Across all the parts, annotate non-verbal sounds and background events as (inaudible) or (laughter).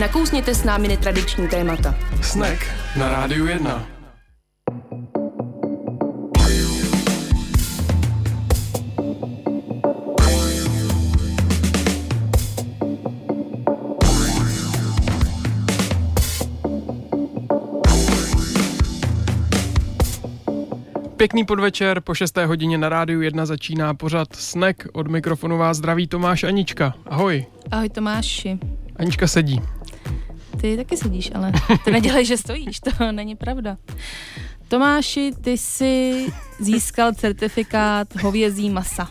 Nakousněte s námi netradiční témata. Snack na Rádiu 1. Pěkný podvečer, po 6. hodině na rádiu 1 začíná pořad Snack. Od mikrofonu vás zdraví Tomáš Anička. Ahoj. Ahoj Tomáši. Anička sedí. Ty taky sedíš, ale ty nedělej, že stojíš, to není pravda. Tomáši, ty jsi získal certifikát hovězí masa.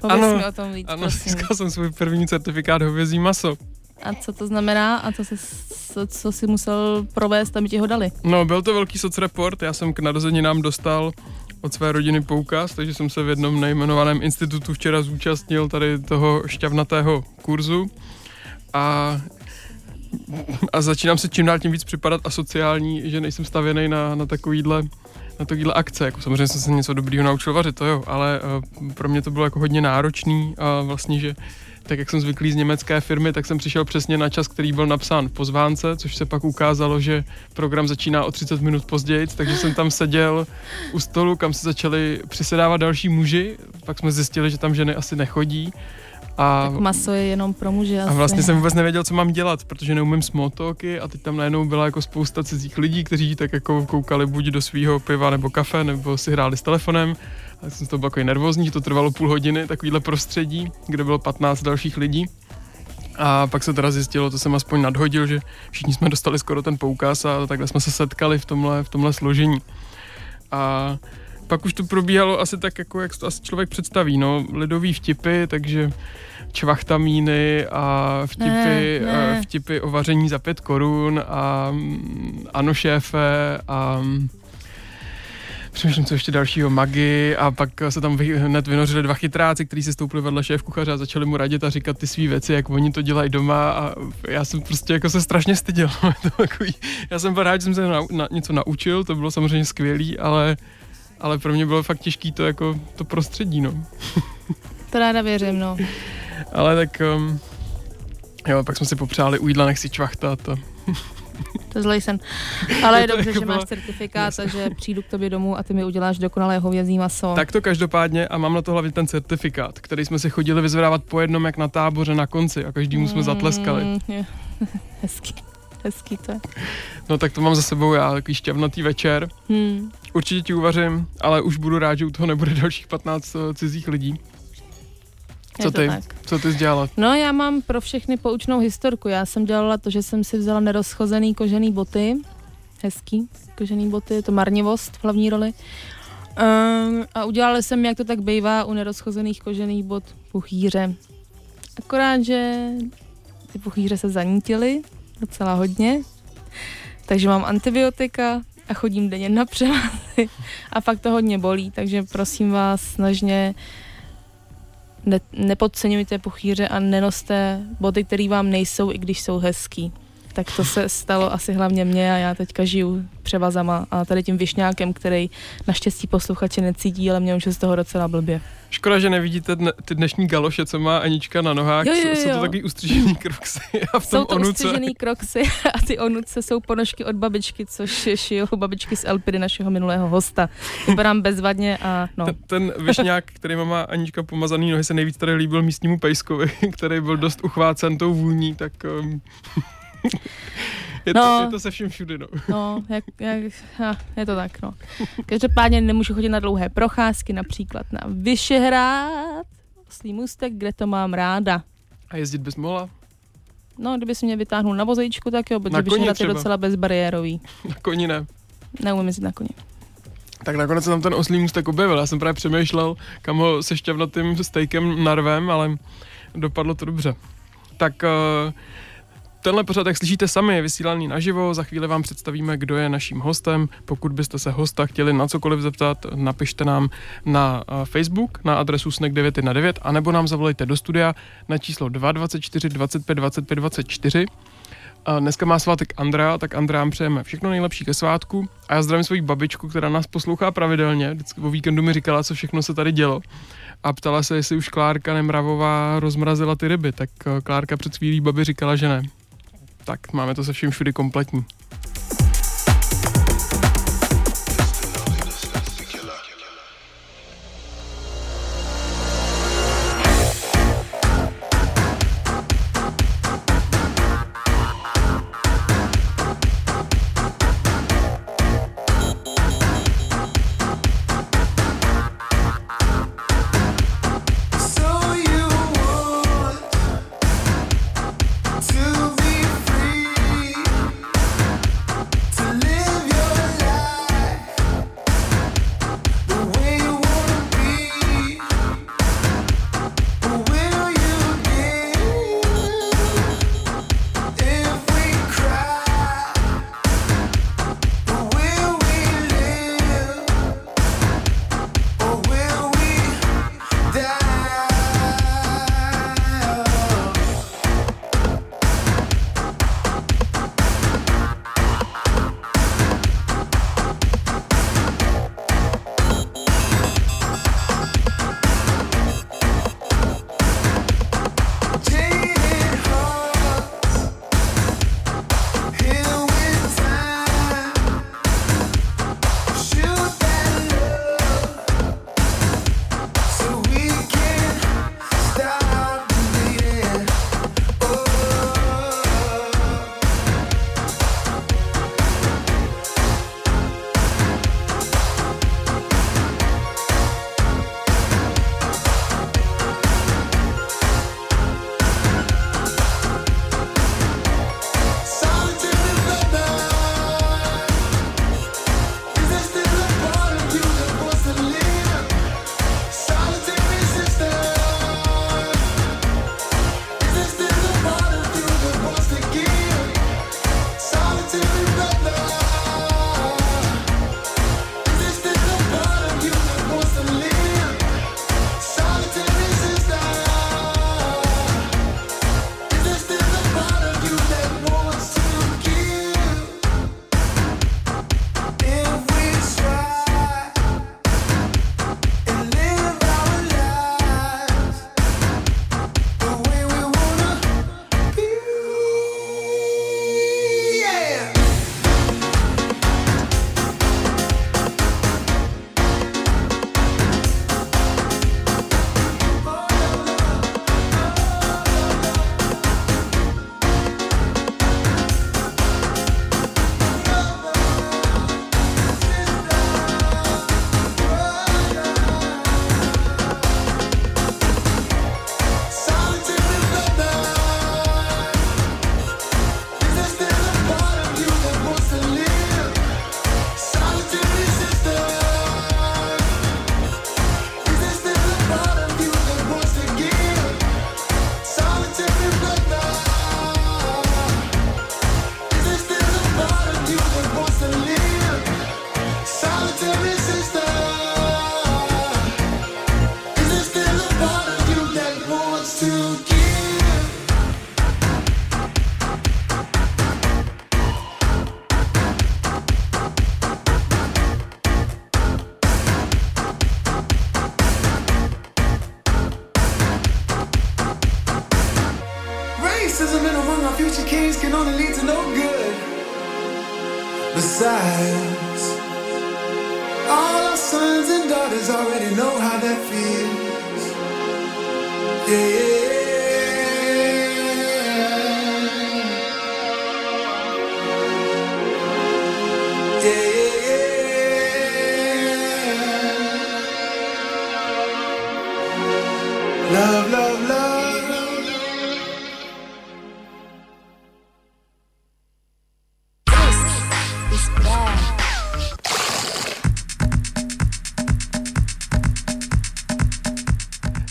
Pověz Ano, mi o tom víc, Ano, prosím. získal jsem svůj první certifikát hovězí maso. A co to znamená a co, jsi, co, co jsi musel provést, aby ti ho dali? No, byl to velký socreport, já jsem k narozeninám dostal od své rodiny poukaz, takže jsem se v jednom nejmenovaném institutu včera zúčastnil tady toho šťavnatého kurzu a, a začínám se čím dál tím víc připadat asociální, že nejsem stavěný na, na takovýhle na takovýhle akce, jako samozřejmě jsem se něco dobrýho naučil vařit, to jo, ale uh, pro mě to bylo jako hodně náročný a vlastně, že tak jak jsem zvyklý z německé firmy, tak jsem přišel přesně na čas, který byl napsán v pozvánce, což se pak ukázalo, že program začíná o 30 minut později, takže jsem tam seděl u stolu, kam se začali přisedávat další muži, pak jsme zjistili, že tam ženy asi nechodí. A, Tak maso je jenom pro muže a vlastně jsem vůbec nevěděl, co mám dělat, protože neumím small talky a teď tam najednou byla jako spousta cizích lidí, kteří tak jako koukali buď do svého piva nebo kafe, nebo si hráli s telefonem. A jsem z toho byl jako nervózní, že to trvalo půl hodiny, takovýhle prostředí, kde bylo 15 dalších lidí. A pak se teda zjistilo, to jsem aspoň nadhodil, že všichni jsme dostali skoro ten poukaz a takhle jsme se setkali v tomhle, v tomhle složení. A pak už to probíhalo asi tak, jako jak to asi člověk představí, no, lidový vtipy, takže čvachtamíny a vtipy, Ne, ne. vtipy o vaření za pět korun a mm, ano šéfe a mm, Přemýšlím, co ještě dalšího, magi a pak se tam vy, hned vynořili dva chytráci, kteří se stoupili vedle šéf kuchaře a začali mu radit a říkat ty své věci, jak oni to dělají doma a já jsem prostě jako se strašně styděl. (laughs) já jsem byl rád, že jsem se na, na, něco naučil, to bylo samozřejmě skvělý, ale, ale pro mě bylo fakt těžký to jako to prostředí, no. (laughs) To ráda věřím, no. Ale tak um, jo, pak jsme si popřáli u jídla, nechci čvachtat a To (laughs) je zlej sen. Ale (laughs) je dobře, jako že máš certifikát, takže přijdu k tobě domů a ty mi uděláš dokonalé hovězí maso. Tak to každopádně a mám na to hlavně ten certifikát, který jsme si chodili vyzvedávat po jednom jak na táboře na konci a každému jsme zatleskali. Mm, je. Hezký. Hezký to je. No tak to mám za sebou já, takový šťavnatý večer. Hmm. Určitě ti uvařím, ale už budu rád, že u toho nebude (laughs) dalších 15 cizích lidí. Co ty? tak. Co ty jsi dělala? No já mám pro všechny poučnou historku. Já jsem dělala to, že jsem si vzala nerozchozený kožený boty. Hezký kožený boty, je to marnivost v hlavní roli. Um, a udělala jsem, jak to tak bývá u nerozchozených kožených bot, puchýře. Akorát, že ty puchýře se zanítily docela hodně, takže mám antibiotika a chodím denně na převazy a fakt to hodně bolí, takže prosím vás snažně ne, nepodceňujte puchýře a nenoste boty, které vám nejsou, i když jsou hezký. Tak to se stalo asi hlavně mně a já teďka žiju převazama a tady tím višňákem, který naštěstí posluchači necítí, ale mě už je z toho docela blbě. Škoda, že nevidíte dne, ty dnešní galoše, co má Anička na nohách. Jo, jo, Jsou- Jsou to jo. takový ustřižený kroksy a v tom Jsou to onuce. ustřižený kroksy (laughs) a ty onuce jsou ponožky od babičky, což šijou babičky z Elpidy našeho minulého hosta. Vypadám bezvadně a no. Ten, ten vyšňák, který má Anička pomazaný nohy, se nejvíc tady líbil místnímu pejskovi, (laughs) který byl dost uchvácen tou vůní, tak um, je, to, No. je to se vším všudy, no. No, jak, jak, je to tak, no. Každopádně nemůžu chodit na dlouhé procházky, například na Vyšehrad, Oslý můstek, kde to mám ráda. A jezdit bys mohla? No, kdyby si mě vytáhnul na vozejčku, tak jo, protože Vyšehrad je docela bezbariérový. Na koni ne. Neumím jezdit na koni. Tak nakonec se tam ten oslý můstek objevil. Já jsem právě přemýšlel, kam ho se šťavnatým stejkem narvem, ale dopadlo to dobře. Tak uh, tenhle pořad, jak slyšíte sami, je vysílaný naživo. Za chvíli vám představíme, kdo je naším hostem. Pokud byste se hosta chtěli na cokoliv zeptat, napište nám na uh, Facebook na adresu snack 919 anebo nám zavolejte do studia na číslo 224 25 25 24. A dneska má svátek Andrea, tak Andrea vám přejeme všechno nejlepší ke svátku. A já zdravím svoji babičku, která nás poslouchá pravidelně. Vždycky o víkendu mi říkala, co všechno se tady dělo. A ptala se, jestli už Klárka Nemravová rozmrazila ty ryby. Tak eh, Klárka před chvílí babi říkala, že ne. Tak máme to se vším všudy kompletní.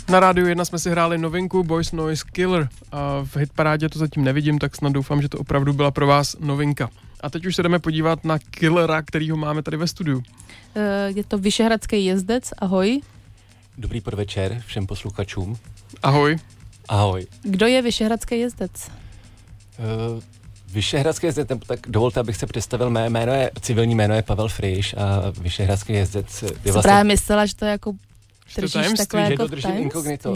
Na rádiu 1 jsme si hráli novinku Boys Noise Killer a v hitparádě to zatím nevidím, tak snad doufám, že to opravdu byla pro vás novinka. A teď už se jdeme podívat na Killera, kterýho máme tady ve studiu. Eh, je to Vyšehradský jezdec, ahoj. Dobrý podvečer všem posluchačům. Ahoj. Ahoj. Kdo je Vyšehradský jezdec? Uh, Vyšehradský jezdec, tak dovolte, abych se představil, mé jméno je, civilní jméno je Pavel Friš a Vyšehradský jezdec je vlastně... Právě myslela, že to je jako držíš takhle že jako to držím inkognito.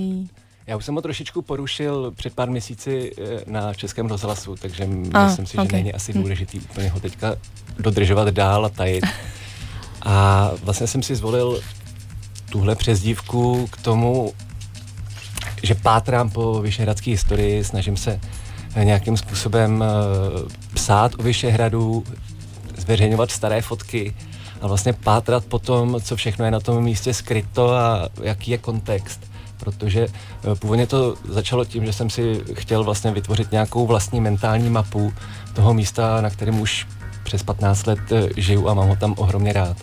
Já už jsem ho trošičku porušil před pár měsíci eh, na Českém rozhlasu, takže A, myslím si, že ok. není asi Hm. důležitý úplně ho teďka dodržovat dál a tajit. A vlastně jsem si zvolil tuhle přezdívku k tomu, že pátrám po vyšehradské historii, snažím se eh, nějakým způsobem eh, psát o Vyšehradu, zveřejňovat staré fotky a vlastně pátrat po tom, co všechno je na tom místě skryto a jaký je kontext. Protože eh, původně to začalo tím, že jsem si chtěl vlastně vytvořit nějakou vlastní mentální mapu toho místa, na kterém už přes 15 let eh, žiju a mám ho tam ohromně rád.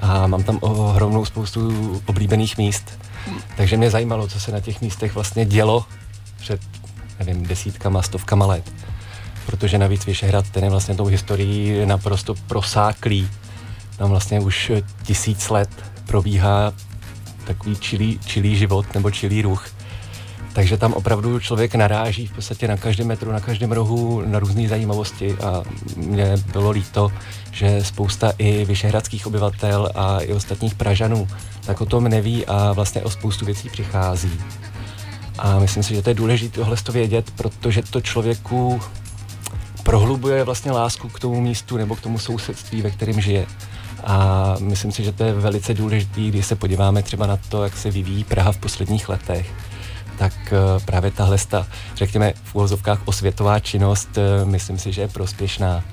A mám tam ohromnou spoustu oblíbených míst. Takže mě zajímalo, co se na těch místech vlastně dělo před, nevím, desítkama, stovkama let. Protože navíc Vyšehrad, ten je vlastně tou historií naprosto prosáklý. Tam vlastně už tisíc let probíhá takový čilý, čilý život nebo čilý ruch. Takže tam opravdu člověk naráží v podstatě na každém metru, na každém rohu na různé zajímavosti a mě bylo líto, že spousta i vyšehradských obyvatel a i ostatních Pražanů tak o tom neví a vlastně o spoustu věcí přichází. A myslím si, že to je důležité tohle to vědět, protože to člověku prohlubuje vlastně lásku k tomu místu nebo k tomu sousedství, ve kterém žije. A myslím si, že to je velice důležité, když se podíváme třeba na to, jak se vyvíjí Praha v posledních letech, tak eh, právě tahle, sta, řekněme v úvozovkách osvětová činnost, eh, myslím si, že je prospěšná.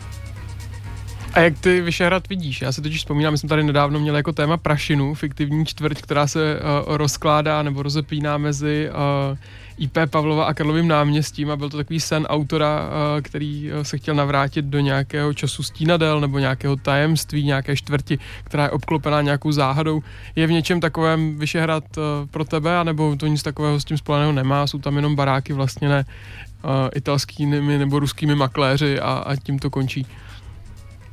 A jak ty Vyšehrad vidíš? Já si totiž vzpomínám, my jsme tady nedávno měli jako téma Prašinu, fiktivní čtvrť, která se uh, rozkládá nebo rozepíná mezi uh, IP Pavlova a Karlovým náměstím a byl to takový sen autora, uh, který se chtěl navrátit do nějakého času stínadel nebo nějakého tajemství, nějaké čtvrti, která je obklopená nějakou záhadou. Je v něčem takovém Vyšehrad pro tebe, anebo to nic takového s tím spoleného nemá, jsou tam jenom baráky vlastně ne italskými nebo ruskými makléři a, a tím to končí.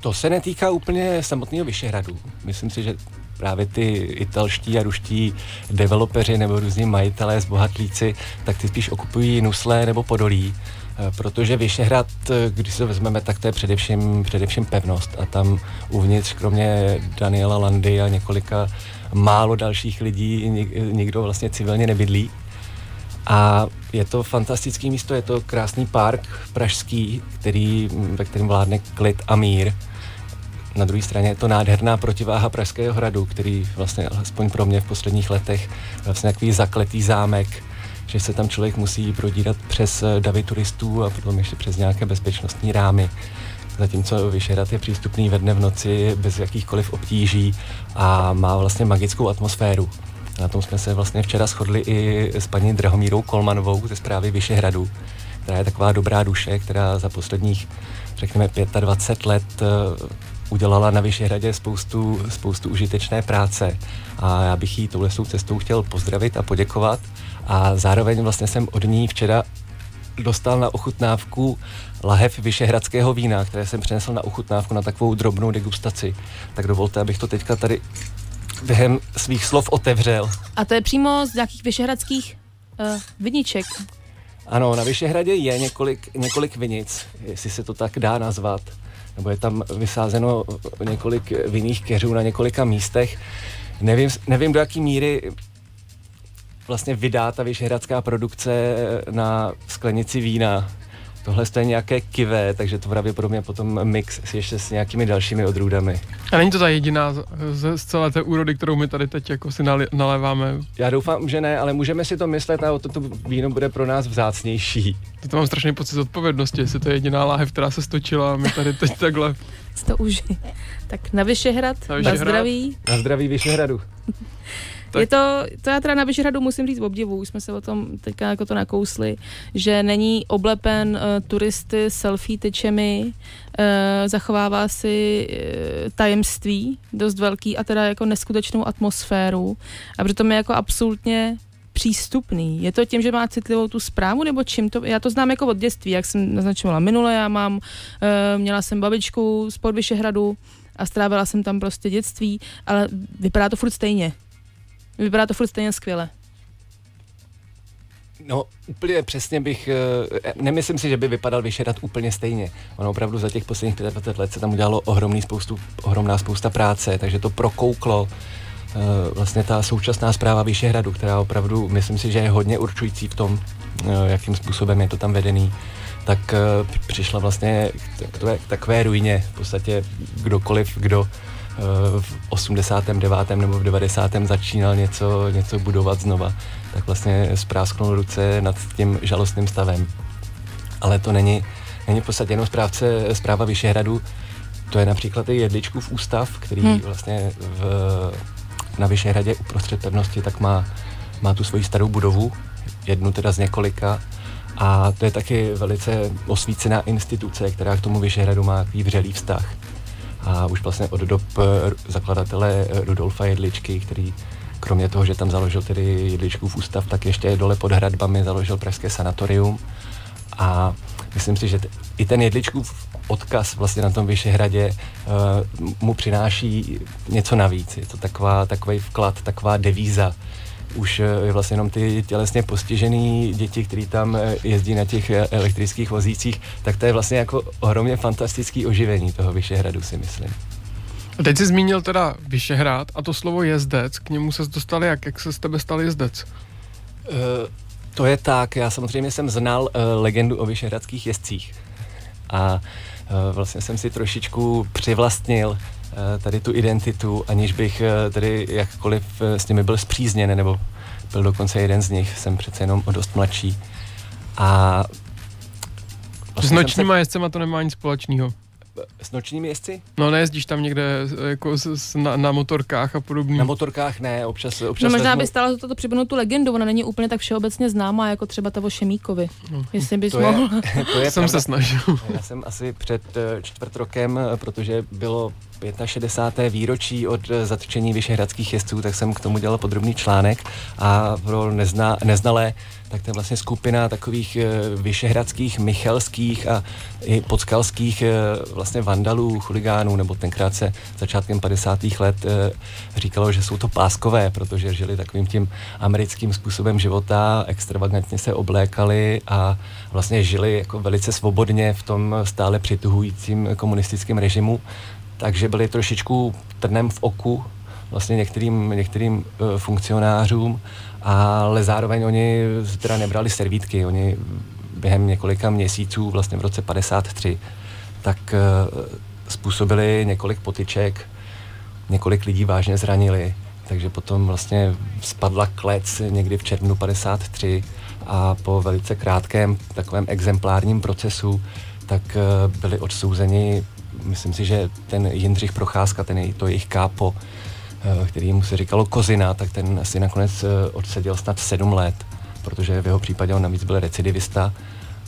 To se netýká úplně samotného Vyšehradu. Myslím si, že právě ty italští a ruští developeři nebo různí majitelé, zbohatlíci, tak ty spíš okupují Nuslé nebo Podolí, eh, protože Vyšehrad, eh, když se to vezmeme, tak to je především, především pevnost a tam uvnitř, kromě Daniela Landy a několika málo dalších lidí, nik- nikdo vlastně civilně nebydlí. A je to fantastické místo, je to krásný park pražský, který, ve kterém vládne klid a mír. Na druhé straně je to nádherná protiváha Pražského hradu, který vlastně alespoň pro mě v posledních letech vlastně takový zakletý zámek, že se tam člověk musí prodírat přes eh, davy turistů a potom ještě přes nějaké bezpečnostní rámy. Zatímco Vyšehrad je přístupný ve dne v noci bez jakýchkoliv obtíží a má vlastně magickou atmosféru. Na tom jsme se vlastně včera shodli i s paní Drahomírou Kolmanovou ze zprávy Vyšehradu, která je taková dobrá duše, která za posledních, řekněme, 25 let eh, udělala na Vyšehradě spoustu, spoustu užitečné práce a já bych jí touhle cestou chtěl pozdravit a poděkovat a zároveň vlastně jsem od ní včera dostal na ochutnávku lahev vyšehradského vína, které jsem přinesl na ochutnávku na takovou drobnou degustaci. Tak dovolte, abych to teďka tady během svých slov otevřel. A to je přímo z nějakých vyšehradských uh, viniček. Ano, na Vyšehradě je několik, několik vinic, jestli se to tak dá nazvat. Nebo je tam vysázeno několik vinných keřů na několika místech. Nevím, nevím do jaký míry vlastně vydá ta vyšehradská produkce na sklenici vína. Tohle je nějaké kivé, takže to pravděpodobně potom mix s ještě s nějakými dalšími odrůdami. A není to ta jediná z, z, celé té úrody, kterou my tady teď jako si nali, naléváme. Já doufám, že ne, ale můžeme si to myslet a o to, to víno bude pro nás vzácnější. To mám strašný pocit odpovědnosti, jestli to je jediná láhev, která se stočila a my tady teď (laughs) takhle. To uži. Tak na Vyšehrad, Na na, Vyšehrad. zdraví. Na zdraví Vyšehradu. (laughs) Tak- Je to, to já teda na Vyšehradu musím říct obdivu, už jsme se o tom teďka jako to nakousli, že není oblepen uh, turisty selfie tyčemi, uh, zachovává si uh, tajemství dost velký a teda jako neskutečnou atmosféru a přitom je jako absolutně přístupný. Je to tím, že má citlivou tu zprávu, nebo čím to? Já to znám jako od dětství, jak jsem naznačovala minule, já mám, měla jsem babičku z Podvyšehradu a strávila jsem tam prostě dětství, ale vypadá to furt stejně. Vypadá to furt stejně skvěle. No, úplně přesně bych, eh, nemyslím si, že by vypadal Vyšehrad úplně stejně. Ono opravdu za těch posledních 25 let se tam udělalo ohromný spoustu, ohromná spousta práce, takže to prokouklo vlastně ta současná zpráva Vyšehradu, která opravdu, myslím si, že je hodně určující v tom, jakým způsobem je to tam vedený, tak přišla vlastně k takové, k takové ruině. V podstatě kdokoliv, kdo v 89. nebo v 90. začínal něco, něco budovat znova, tak vlastně sprásknul ruce nad tím žalostným stavem. Ale to není, není v podstatě jenom správce, zpráva Vyšehradu, to je například i Jedličkův ústav, který hmm. vlastně v, na Vyšehradě uprostřed pevnosti tak má, má tu svoji starou budovu, jednu teda z několika, a to je taky velice osvícená instituce, která k tomu Vyšehradu má takový vřelý vztah. A už vlastně od dob eh, zakladatele Rudolfa Jedličky, který kromě toho, že tam založil tedy Jedličkův ústav, tak ještě dole pod hradbami založil Pražské sanatorium. A myslím si, že t- i ten Jedličkův odkaz vlastně na tom Vyšehradě uh, mu přináší něco navíc. Je to taková, takový vklad, taková devíza. Už uh, vlastně jenom ty tělesně postižený děti, kteří tam uh, jezdí na těch elektrických vozících, tak to je vlastně jako ohromně fantastický oživení toho Vyšehradu, si myslím. A teď jsi zmínil teda Vyšehrad a to slovo jezdec, k němu se dostal jak? Jak se z tebe stal jezdec? Uh, to je tak, já samozřejmě jsem znal uh, legendu o vyšehradských jezdcích a uh, vlastně jsem si trošičku přivlastnil tady tu identitu, aniž bych uh, tady jakkoliv uh, s nimi byl zpřízněn, nebo byl dokonce jeden z nich, jsem přece jenom o dost mladší. A vlastně s nočníma se... jezdcema to nemá nic společného s nočními jezdci? No nejezdíš tam někde jako s, s, na, na motorkách a podobně. Na motorkách ne, občas, občas No možná vezmu... by stálo toto připomenout tu legendu, ona není úplně tak všeobecně známá, jako třeba ta o Šemíkovi, no. jestli bys to mohl. Je, (laughs) to je jsem pravda. se snažil. Já jsem asi před eh, čtvrt rokem, eh, protože bylo 65. výročí od eh, zatčení vyšehradských jezdců, tak jsem k tomu dělal podrobný článek a pro nezna, neznalé tak to je vlastně skupina takových e, vyšehradských, michelských a i podskalských e, vlastně vandalů, chuligánů, nebo tenkrát se začátkem 50. let říkalo, že jsou to páskové, protože žili takovým tím americkým způsobem života, extravagantně se oblékali a vlastně žili jako velice svobodně v tom stále přituhujícím komunistickém režimu, takže byli trošičku trnem v oku vlastně některým, některým uh, funkcionářům ale zároveň oni teda nebrali servítky, oni během několika měsíců, vlastně v roce 53, tak uh, způsobili několik potyček, několik lidí vážně zranili, takže potom vlastně spadla klec někdy v červnu 53 a po velice krátkém takovém exemplárním procesu tak uh, byli odsouzeni, myslím si, že ten Jindřich Procházka, ten to jejich kápo, Eh, který mu se říkalo Kozina, tak ten asi nakonec eh, odseděl snad sedm let, protože v jeho případě on navíc byl recidivista,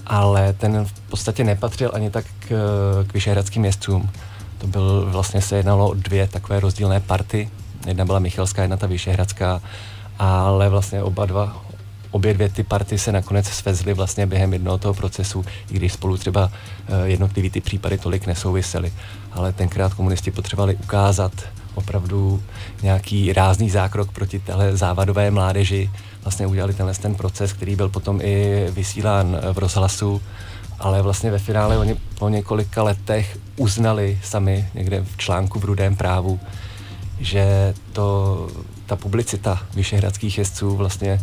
ale ten v podstatě nepatřil ani tak k, k vyšehradským městcům. To byl, vlastně se jednalo o dvě takové rozdílné party. Jedna byla Michelská, jedna ta vyšehradská, ale vlastně oba dva, obě dvě ty party se nakonec svezly vlastně během jednoho toho procesu, i když spolu třeba eh, jednotlivý ty případy tolik nesouvisely. Ale tenkrát komunisti potřebovali ukázat opravdu nějaký rázný zákrok proti téhle závadové mládeži. Vlastně udělali tenhle ten proces, který byl potom i vysílán v rozhlasu, ale vlastně ve finále oni po několika letech uznali sami někde v článku v Rudém právu, že to, ta publicita vyšehradských jezdců vlastně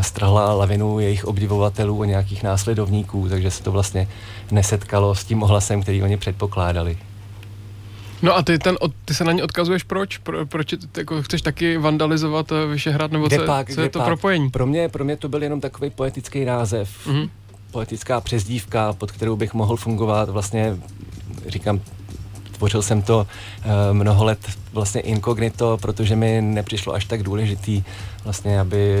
strhla lavinu jejich obdivovatelů a nějakých následovníků, takže se to vlastně nesetkalo s tím ohlasem, který oni předpokládali. No a ty, ten, ty se na ně odkazuješ proč? Pro, proč jako, chceš taky vandalizovat eh, Vyšehrad, nebo co, pak, co je to pak? propojení? Pro mě, pro mě to byl jenom takový poetický název, mm-hmm. poetická přezdívka, pod kterou bych mohl fungovat. Vlastně říkám, tvořil jsem to uh, mnoho let vlastně inkognito, protože mi nepřišlo až tak důležitý vlastně, aby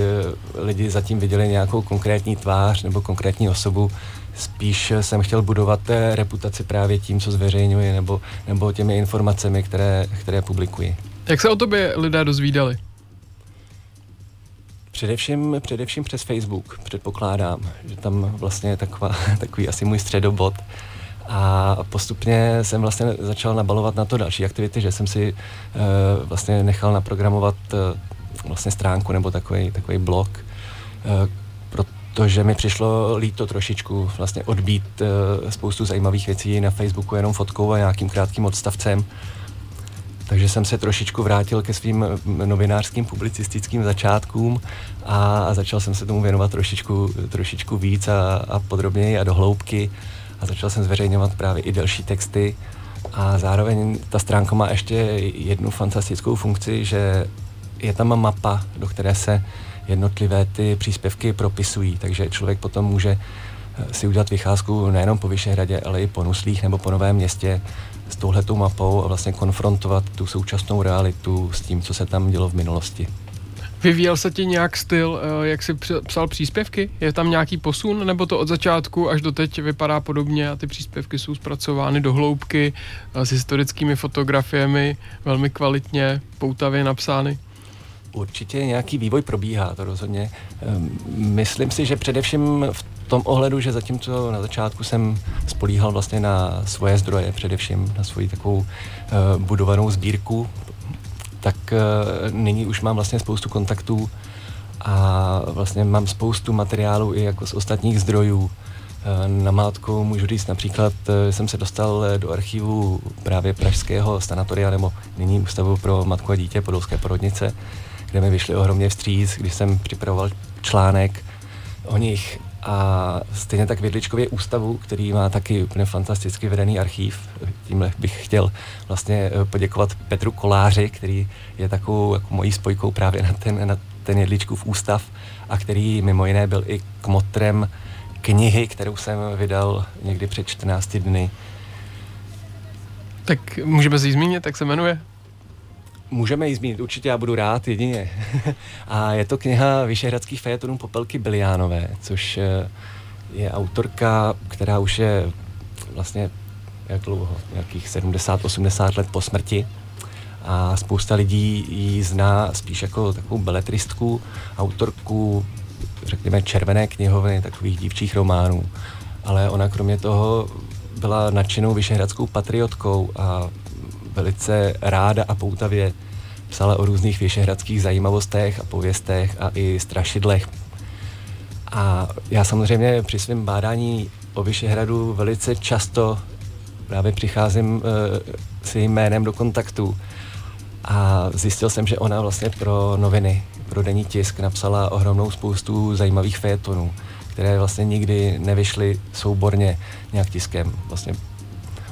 lidi zatím viděli nějakou konkrétní tvář nebo konkrétní osobu, Spíš jsem chtěl budovat reputaci právě tím, co zveřejňuji, nebo, nebo těmi informacemi, které, které publikuji. Jak se o tobě lidé dozvídali? Především, především přes Facebook, předpokládám, že tam vlastně je taková, (laughs) takový asi můj středobod. A postupně jsem vlastně začal nabalovat na to další aktivity, že jsem si uh, vlastně nechal naprogramovat uh, vlastně stránku nebo takový, takový blog, uh, to, že mi přišlo líto trošičku vlastně odbít spoustu zajímavých věcí na Facebooku jenom fotkou a nějakým krátkým odstavcem. takže jsem se trošičku vrátil ke svým novinářským publicistickým začátkům a, začal jsem se tomu věnovat trošičku, trošičku víc a, a podrobněji a do hloubky a začal jsem zveřejňovat právě i delší texty a zároveň ta stránka má ještě jednu fantastickou funkci, že je tam mapa, do které se jednotlivé ty příspěvky propisují, takže člověk potom může eh, si udělat vycházku nejenom po Vyšehradě, ale i po Nuslích nebo po Novém městě s touhletou mapou a vlastně konfrontovat tu současnou realitu s tím, co se tam dělo v minulosti. Vyvíjel se ti nějak styl, eh, jak jsi psal příspěvky? Je tam nějaký posun, nebo to od začátku až do teď vypadá podobně a ty příspěvky jsou zpracovány do hloubky eh, s historickými fotografiemi, velmi kvalitně, poutavě napsány? Určitě nějaký vývoj probíhá, to rozhodně. Ehm, myslím si, že především v tom ohledu, že zatímco na začátku jsem spolíhal vlastně na svoje zdroje, především na svoji takovou uh, budovanou sbírku, tak uh, nyní už mám vlastně spoustu kontaktů a vlastně mám spoustu materiálu i jako z ostatních zdrojů. Na mátku můžu říct například, jsem se dostal do archivu právě Pražského sanatoria nebo nyní Ústavu pro matku a dítě Podolské porodnice, kde mi vyšli ohromně vstříc, když jsem připravoval článek o nich a stejně tak v Jedličkově ústavu, který má taky úplně fantasticky vedený archív. Tímhle bych chtěl vlastně eh, poděkovat Petru Koláři, který je takovou jako mojí spojkou právě na ten, na ten Jedličkův ústav a který mimo jiné byl i kmotrem knihy, kterou jsem vydal někdy před 14 dny. Tak můžeme si ji zmínit, jak se jmenuje? Můžeme ji zmínit, určitě já budu rád jedině. (laughs) a je to kniha Vyšehradských fejetonů Popelky Biliánové, což eh, je autorka, která už je vlastně jak dlouho, nějakých 70-80 let po smrti a spousta lidí ji zná spíš jako takovou beletristku, autorku, řekněme, červené knihovny, takových dívčích románů. Ale ona kromě toho byla nadšenou vyšehradskou patriotkou a velice ráda a poutavě psala o různých věšehradských zajímavostech a pověstech a i strašidlech. A já samozřejmě při svém bádání o Vyšehradu velice často právě přicházím uh, s jejím jménem do kontaktu a zjistil jsem, že ona vlastně pro noviny, pro denní tisk napsala ohromnou spoustu zajímavých fejetonů, které vlastně nikdy nevyšly souborně nějak tiskem. Vlastně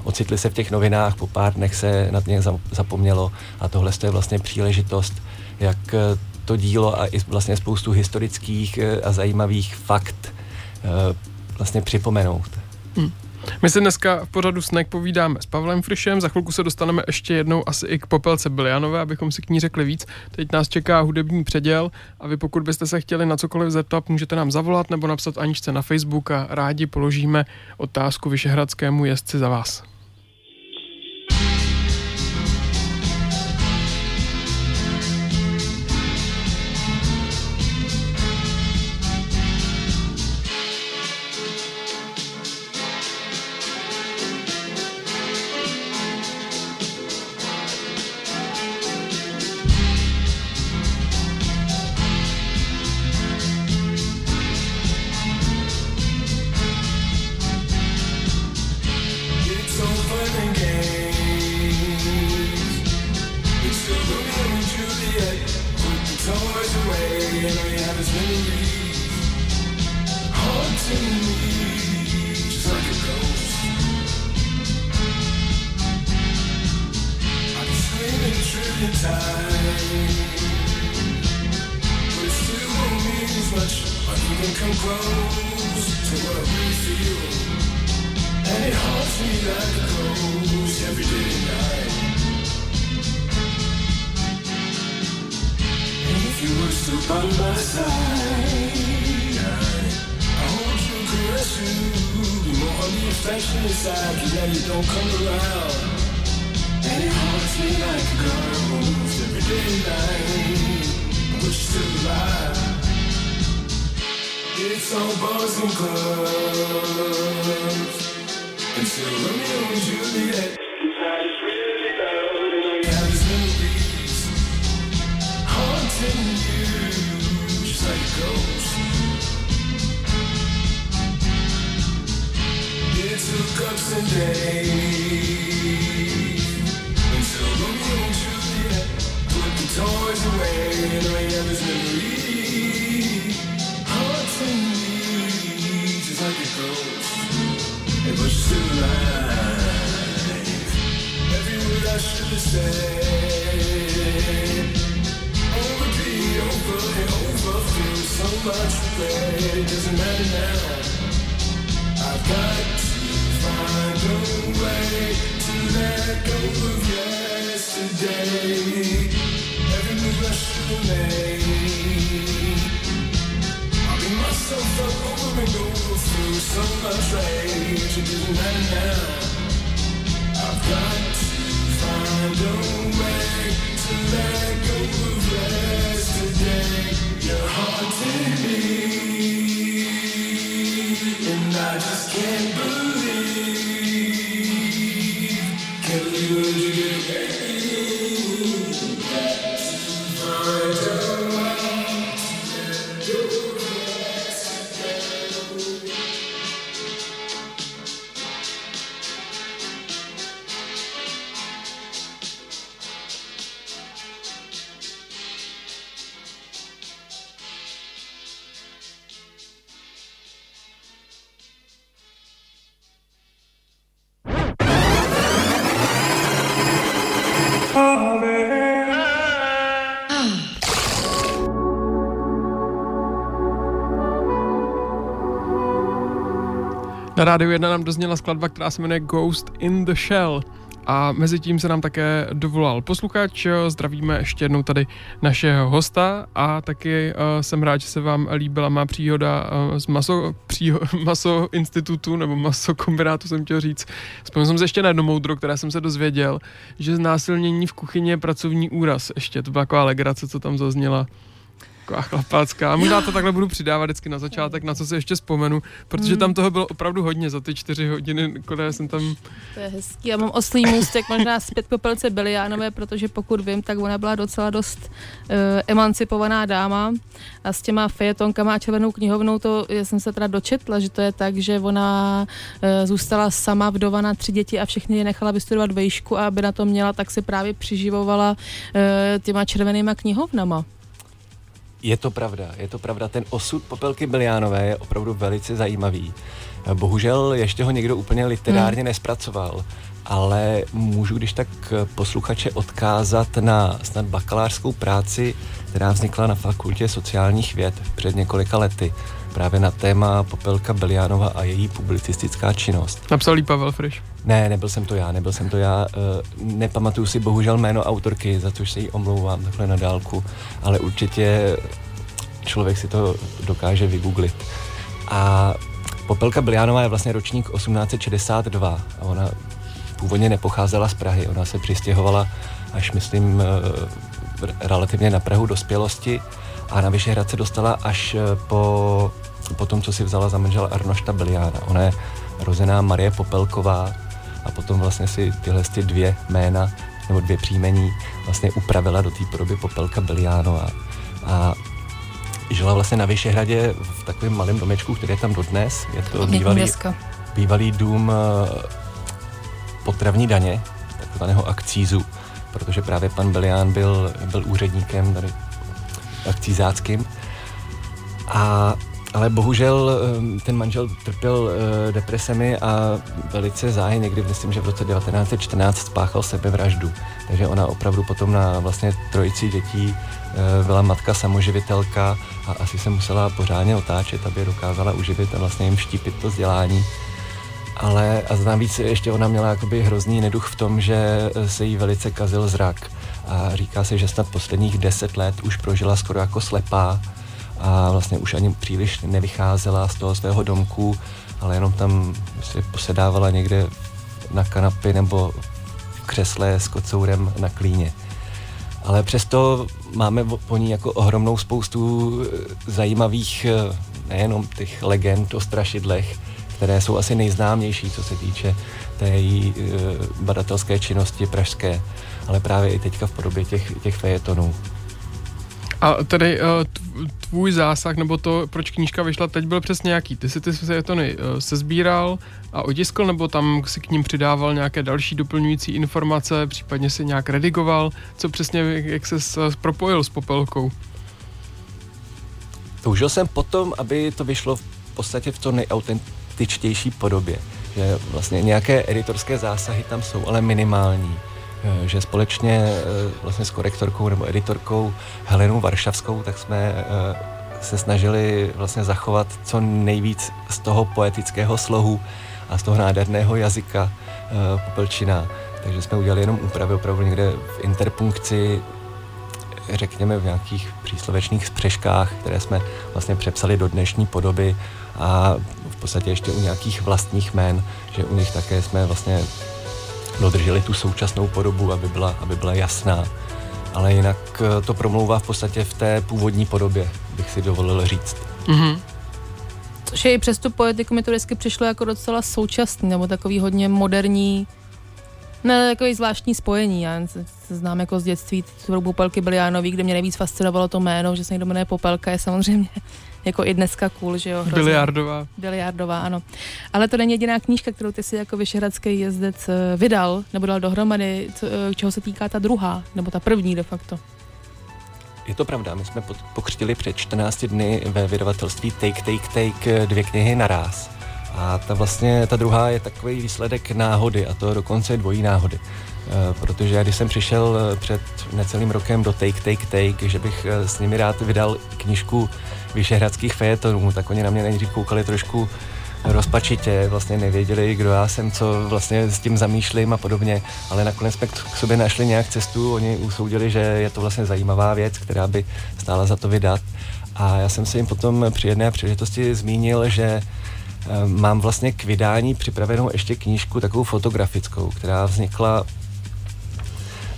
ocitli se v těch novinách, po pár dnech se nad ně zapomnělo a tohle je vlastně příležitost, jak eh, to dílo a i vlastně spoustu historických eh, a zajímavých fakt eh, vlastně připomenout. Hmm. My si dneska v pořadu Snack povídáme s Pavlem Frišem, za chvilku se dostaneme ještě jednou asi i k Popelce Bilianové, abychom si k ní řekli víc. Teď nás čeká hudební předěl a vy pokud byste se chtěli na cokoliv zeptat, můžete nám zavolat nebo napsat Aničce na Facebook a rádi položíme otázku Vyšehradskému jezdci za vás. closing gloves until Romeo and Juliet. Took and days until Romeo and Juliet put the toys away. And ran his memories. Every word I should have said. Over and over. So much doesn't matter now. I've got to find a way to let go of yesterday. Every move I should have made so full and go through so much rage and didn't I know I've got to find a way to let go of yesterday. You're haunting me And I just can't believe Na rádiu 1 nám dozněla skladba, která se jmenuje Ghost in the Shell. A mezi tím se nám také dovolal posluchač. Zdravíme ještě jednou tady našeho hosta a taky uh, jsem rád, že se vám líbila má příhoda uh, z maso, přího, (laughs) maso institutu nebo maso kombinátu jsem chtěl říct. Vzpomněl jsem se ještě na jedno moudro, které jsem se dozvěděl, že znásilnění v kuchyni je pracovní úraz. Ještě to byla taková legrace, co tam zazněla taková chlapácká. A možná to takhle budu přidávat vždycky na začátek, na co se ještě vzpomenu, protože hmm. tam toho bylo opravdu hodně za ty čtyři hodiny, které jsem tam... To je hezký. Já mám oslý můstek, možná zpět popelce Biliánové, protože pokud vím, tak ona byla docela dost uh, emancipovaná dáma a s těma fejetonkama a červenou knihovnou to já jsem se teda dočetla, že to je tak, že ona uh, zůstala sama vdova na tři děti a všechny je nechala vystudovat vejšku a aby na to měla, tak se právě přiživovala uh, těma červenýma knihovnama. Je to pravda, je to pravda. Ten osud Popelky Biliánové je opravdu velice zajímavý. Bohužel ještě ho někdo úplně literárně hmm. nespracoval, ale můžu když tak posluchače odkázat na snad bakalářskou práci, která vznikla na fakultě sociálních věd před několika lety právě na téma Popelka Beliánova a její publicistická činnost. Napsal jí Pavel Friš? Ne, nebyl jsem to já, nebyl jsem to já. Eh, nepamatuju si bohužel jméno autorky, za což se jí omlouvám takhle na dálku, ale určitě člověk si to dokáže vygooglit. A Popelka Biliánová je vlastně ročník 1862 a ona původně nepocházela z Prahy, ona se přistěhovala až myslím eh, relativně na Prahu dospělosti a na Vyšehrad se dostala až eh, po, po tom, co si vzala za manžela Arnošta Biliána. Ona je rozená Marie Popelková a potom vlastně si tyhle ty dvě jména nebo dvě příjmení vlastně upravila do té podoby Popelka Biliánová. A žila vlastně na Vyšehradě v takovém malém domečku, který je tam dodnes. Je to bývalý, bývalý dům eh, potravní daně, takzvaného akcízu, protože právě pan Belián byl, byl úředníkem tady akcízáckým. A ale bohužel eh, ten manžel trpěl eh, depresemi a velice záhy někdy, myslím, že v roce 1914 spáchal sebevraždu. Takže ona opravdu potom na vlastně trojici dětí eh, byla matka samoživitelka a asi se musela pořádně otáčet, aby dokázala uživit a vlastně jim štípit to vzdělání. Ale a navíc ještě ona měla jakoby hrozný neduch v tom, že se jí velice kazil zrak. A říká se, že snad posledních deset let už prožila skoro jako slepá a vlastně už ani příliš nevycházela z toho svého domku, ale jenom tam si posedávala někde na kanapy nebo v křesle s kocourem na klíně. Ale přesto máme po ní jako ohromnou spoustu eh, zajímavých eh, nejenom těch legend o strašidlech, které jsou asi nejznámější, co se týče té její eh, badatelské činnosti pražské, ale právě i teďka v podobě těch, těch fejetonů. A tedy uh, tvůj zásah, nebo to, proč knížka vyšla teď, byl přesně nějaký? Ty si ty světony uh, sezbíral a otiskl, nebo tam si k ním přidával nějaké další doplňující informace, případně si nějak redigoval? Co přesně, jak se uh, propojil s Popelkou? Toužil jsem potom, aby to vyšlo v podstatě v to nejautentičtější podobě. Že vlastně nějaké editorské zásahy tam jsou, ale minimální eh, že společně eh, vlastně s korektorkou nebo editorkou Helenou Varšavskou, tak jsme se snažili vlastně zachovat co nejvíc z toho poetického slohu a z toho nádherného jazyka Popelčina. Takže jsme udělali jenom úpravy opravdu někde v interpunkci, řekněme v nějakých příslovečných spřeškách, které jsme vlastně přepsali do dnešní podoby a v podstatě ještě u nějakých vlastních jmén, že u nich také jsme vlastně dodrželi tu současnou podobu, aby byla, aby byla jasná. Ale jinak eh, to promlouvá v podstatě v té původní podobě, bych si dovolil říct. Mm-hmm. Což je i přes tu poetiku mi to vždycky přišlo jako docela současný, nebo takový hodně moderní, ne, takový zvláštní spojení. Já se, se znám jako z dětství, jsou Popelky byly Jánový, kde mě nejvíc fascinovalo to jméno, že se někdo jmenuje Popelka, je samozřejmě jako i dneska cool, že jo. Hrozně. Biliardová. Biliardová, ano. Ale to není jediná knížka, kterou ty si jako vyšehradský jezdec eh, vydal, nebo dal dohromady, co, eh, čeho se týká ta druhá, nebo ta první de facto. Je to pravda, my jsme pokřtili před 14 dny ve vydavatelství Take, Take, Take eh, dvě knihy naraz. A ta vlastně, ta druhá je takový výsledek náhody, a to dokonce dvojí náhody. Protože já, když jsem přišel před necelým rokem do Take, Take, Take, že bych s nimi rád vydal knižku vyšehradských fejetonů, tak oni na mě nejdřív koukali trošku rozpačitě, vlastně nevěděli, kdo já jsem, co vlastně s tím zamýšlím a podobně, ale nakonec jsme k sobě našli nějak cestu, oni usoudili, že je to vlastně zajímavá věc, která by stála za to vydat. A já jsem se jim potom při jedné příležitosti zmínil, že eh, mám vlastně k vydání připravenou ještě knížku takovou fotografickou, která vznikla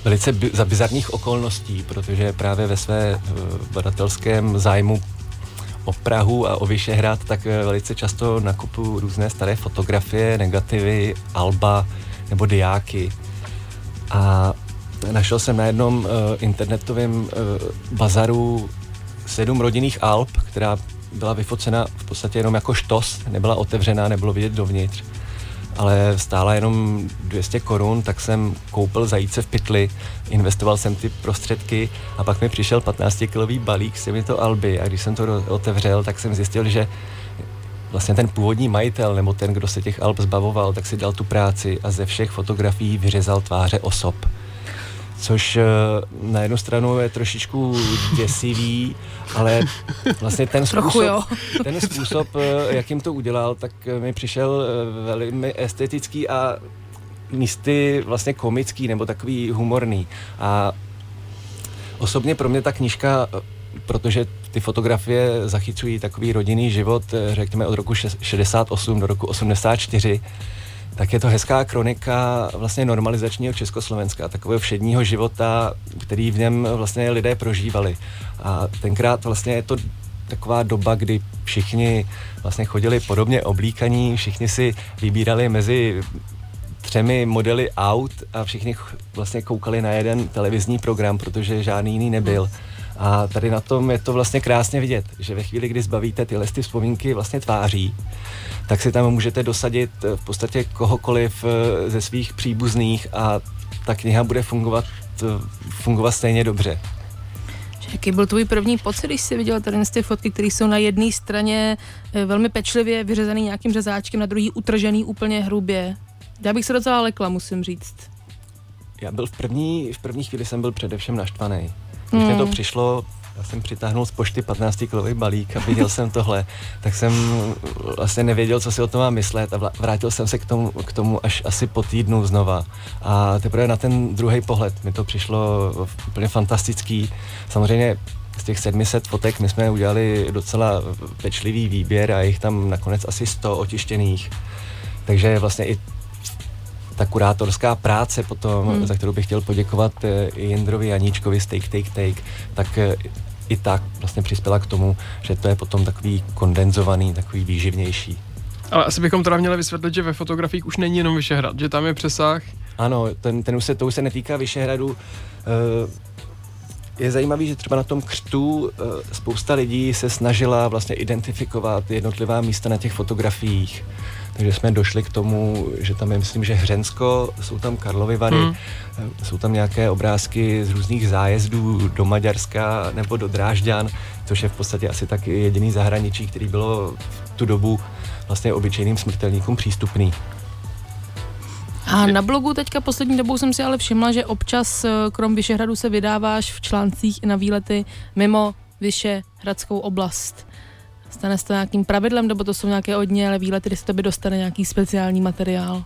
velice za bizarních okolností, protože právě ve své eh, badatelském zájmu o Prahu a o Vyšehrad, tak eh, velice často nakupuju různé staré fotografie, negativy, alba nebo diáky. A našel jsem na jednom uh, internetovém uh, bazaru sedm rodinných alb, která byla vyfocena v podstatě jenom jako štos, nebyla otevřená, nebylo vidět dovnitř ale stála jenom 200 korun, tak jsem koupil zajíce v pytli, investoval jsem ty prostředky a pak mi přišel 15-kilový balík s těmito alby. A když jsem to otevřel, tak jsem zjistil, že vlastně ten původní majitel nebo ten, kdo se těch alb zbavoval, tak si dal tu práci a ze všech fotografií vyřezal tváře osob což eh, na jednu stranu je trošičku děsivý, ale vlastně ten způsob, ten způsob, eh, jakým to udělal, tak eh, mi přišel velmi estetický a místy vlastně komický nebo takový humorný. A osobně pro mě ta knížka protože ty fotografie zachycují takový rodinný život, řekněme od roku 68 do roku 84, tak je to hezká kronika vlastně normalizačního Československa, takového všedního života, který v něm vlastně lidé prožívali. A tenkrát vlastně je to taková doba, kdy všichni vlastně chodili podobně oblíkaní, všichni si vybírali mezi třemi modely aut a všichni vlastně koukali na jeden televizní program, protože žádný jiný nebyl. A tady na tom je to vlastně krásně vidět, že ve chvíli, kdy zbavíte tyhle ty vzpomínky vlastně tváří, tak si tam můžete dosadit eh, v podstatě kohokoliv eh, ze svých příbuzných a ta kniha bude fungovat, eh, fungovat stejně dobře. Jaký byl tvůj první pocit, když jsi viděl tady ty fotky, které jsou na jedné straně velmi pečlivě vyřezaný nějakým řezáčkem, na druhý utržený úplně hrubě? Já bych se docela lekla, musím říct. Já byl v první, v první chvíli jsem byl především naštvaný. Když mě to hmm. přišlo, já jsem přitáhnul z pošty 15 kilový balík a viděl jsem tohle, tak jsem vlastně nevěděl, co si o tom mám myslet a vrátil jsem se k tomu, k tomu až asi po týdnu znova. A teprve na ten druhý pohled mi to přišlo úplně fantastický. Samozřejmě z těch 700 fotek my jsme udělali docela pečlivý výběr a jich tam nakonec asi 100 otištěných. Takže vlastně i ta kurátorská práce potom, hmm. za kterou bych chtěl poděkovat eh, Jindrovi Janíčkovi z Take Take Take, tak eh, i tak vlastně přispěla k tomu, že to je potom takový kondenzovaný, takový výživnější. Ale asi bychom teda měli vysvětlit, že ve fotografiích už není jenom Vyšehrad, že tam je přesah. Ano, ten, ten už se, to už se netýká Vyšehradu. Eh, je zajímavý, že třeba na tom křtu spousta lidí se snažila vlastně identifikovat jednotlivá místa na těch fotografiích. Takže jsme došli k tomu, že tam je, myslím, že Hřensko, jsou tam Karlovy Vary, hmm. jsou tam nějaké obrázky z různých zájezdů do Maďarska nebo do Drážďan, což je v podstatě asi tak jediný zahraničí, který bylo v tu dobu vlastně obyčejným smrtelníkům přístupný. A na blogu teďka poslední dobou jsem si ale všimla, že občas eh, krom Vyšehradu se vydáváš v článcích i na výlety mimo Vyšehradskou oblast. Stane se to nějakým pravidlem, nebo to jsou nějaké ale výlety, kde se tobě dostane nějaký speciální materiál?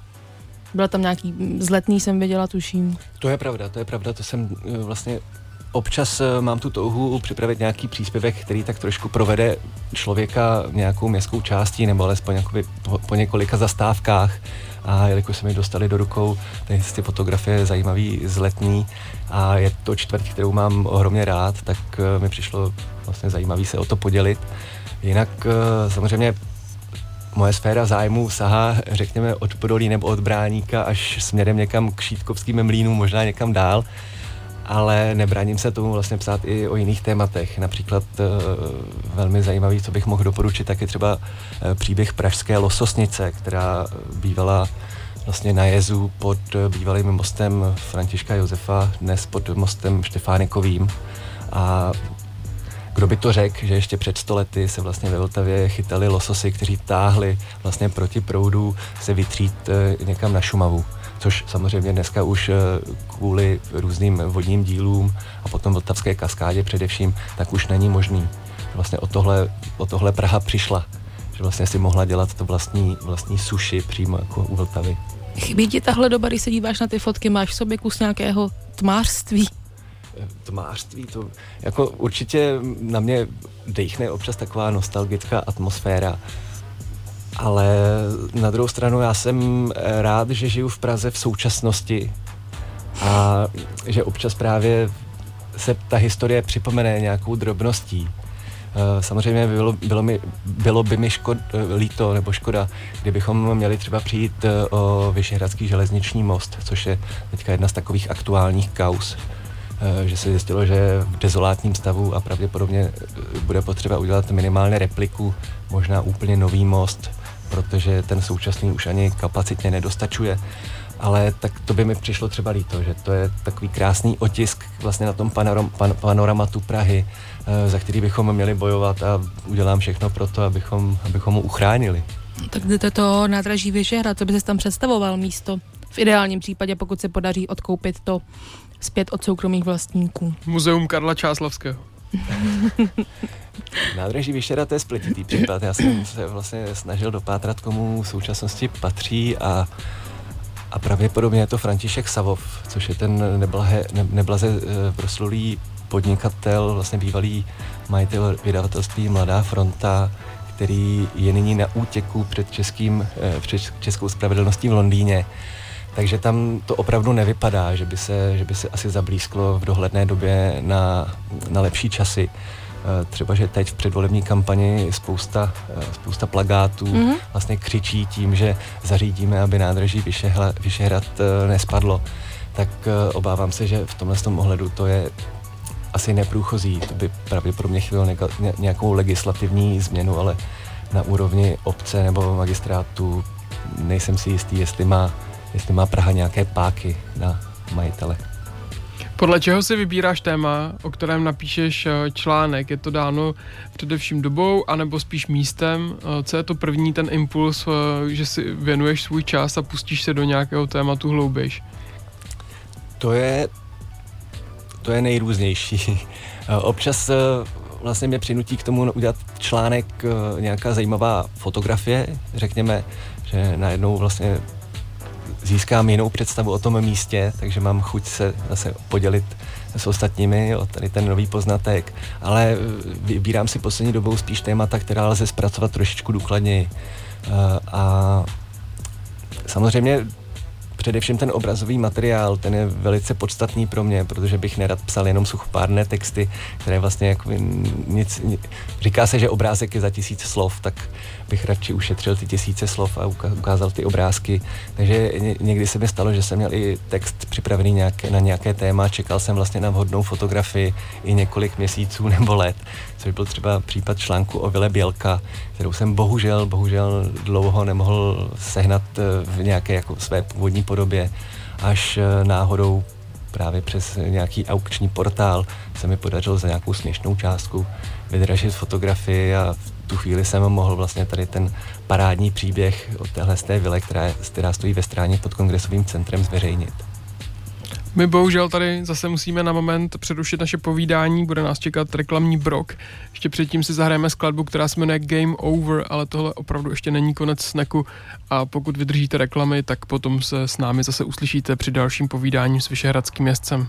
Byla tam nějaký zletný, jsem věděla, tuším. To je pravda, to je pravda, to jsem eh, vlastně občas eh, mám tu touhu připravit nějaký příspěvek, který tak trošku provede člověka nějakou městskou částí nebo alespoň po, po několika zastávkách. A jelikož se mi dostali do rukou ty fotografie zajímavý, zletný a je to čtvrť, kterou mám ohromně rád, tak eh, mi přišlo vlastně zajímavý se o to podělit. Jinak eh, samozřejmě moje sféra zájmu sahá, řekněme, od Podolí nebo od Bráníka až směrem někam k Šítkovským mlínům, možná někam dál ale nebráním se tomu vlastně psát i o jiných tématech. Například e, velmi zajímavý, co bych mohl doporučit, tak je třeba e, příběh Pražské lososnice, která bývala vlastně na jezu pod bývalým mostem Františka Josefa, dnes pod mostem Štefánikovým. A kdo by to řekl, že ještě před stolety se vlastně ve Vltavě chytali lososy, kteří táhli vlastně proti proudu se vytřít e, někam na Šumavu což samozřejmě dneska už eh, kvůli různým vodním dílům a potom Vltavské kaskádě především, tak už není možný. Vlastně o tohle, o tohle Praha přišla, že vlastně si mohla dělat to vlastní, vlastní suši přímo jako u Vltavy. Chybí ti tahle doba, když se díváš na ty fotky, máš v sobě kus nějakého tmářství? Tmářství, to jako určitě na mě dechne občas taková nostalgická atmosféra ale na druhou stranu já jsem rád, že žiju v Praze v současnosti a že občas právě se ta historie připomene nějakou drobností. Eh, samozřejmě by bylo, bylo, mi, bylo by mi škod, eh, líto nebo škoda, kdybychom měli třeba přijít eh, o Vyšehradský železniční most, což je teďka jedna z takových aktuálních kaus, že se zjistilo, že v dezolátním stavu a pravděpodobně bude potřeba udělat minimálně repliku, možná úplně nový most, protože ten současný už ani kapacitně nedostačuje. Ale tak to by mi přišlo třeba líto, že to je takový krásný otisk vlastně na tom panoram, pan, panoramatu Prahy, eh, za který bychom měli bojovat a udělám všechno pro to, abychom, abychom ho uchránili. Tak kde to nádraží Vyšehrad, co by se tam představoval místo? V ideálním případě, pokud se podaří odkoupit to zpět od soukromých vlastníků. Muzeum Karla Čáslavského. (laughs) Nádraží Vyšera to je splititý případ. Já jsem se vlastně snažil dopátrat, komu v současnosti patří a a pravděpodobně je to František Savov, což je ten neblahe, ne, neblaze e, proslulý podnikatel, vlastně bývalý majitel vydavatelství Mladá fronta, který je nyní na útěku před, českým, e, před českou spravedlností v Londýně. Takže tam to opravdu nevypadá, že by se, že by se asi zablízklo v dohledné době na, na lepší časy. Eh, třeba, že teď v předvolební kampani spousta, eh, spousta plagátů mm-hmm. vlastně křičí tím, že zařídíme, aby nádraží Vyšehla, Vyšehrad eh, nespadlo. Tak obávám se, že v tomhle tom ohledu to je asi neprůchozí. To by pravděpodobně chvíli nějakou legislativní změnu, ale na úrovni obce nebo magistrátu nejsem si jistý, jestli má, jestli má Praha nějaké páky na majitele. Podle čeho si vybíráš téma, o kterém napíšeš eh, článek? Je to dáno především dobou, anebo spíš místem? Eh, co je to první ten impuls, eh, že si věnuješ svůj čas a pustíš se do nějakého tématu hloubějš? To je, to je nejrůznější. (laughs) Občas vlastně mě přinutí k tomu udělat článek, nějaká zajímavá fotografie, řekněme, že najednou vlastně získám jinou představu o tom místě, takže mám chuť se zase podělit s ostatními o tady ten nový poznatek, ale eh, vybírám si poslední dobou spíš témata, která lze zpracovat trošičku důkladněji. Eh, a samozřejmě především ten obrazový materiál, ten je velice podstatný pro mě, protože bych nerad psal jenom suchopárné texty, které vlastně jako nic, říká se, že obrázek je za tisíc slov, tak bych radši ušetřil ty tisíce slov a ukázal ty obrázky. Takže někdy se mi stalo, že jsem měl i text připravený nějaké, na nějaké téma, čekal jsem vlastně na vhodnou fotografii i několik měsíců (laughs) nebo let, což byl třeba případ článku o Vile Bělka, kterou jsem bohužel, bohužel dlouho nemohl sehnat eh, v nějaké jako své původní podobě, až eh, náhodou právě přes nějaký aukční portál se mi podařilo za nějakou směšnou částku vydražit fotografii a tu chvíli jsem mohl vlastně tady ten parádní příběh o téhle z té vile, která, která stojí ve stráně pod kongresovým centrem, zveřejnit. My bohužel tady zase musíme na moment přerušit naše povídání, bude nás čekat reklamní brok. Ještě předtím si zahrajeme skladbu, která se jmenuje Game Over, ale tohle opravdu ještě není konec sneku a pokud vydržíte reklamy, tak potom se s námi zase uslyšíte při dalším povídání s Vyšehradským městcem.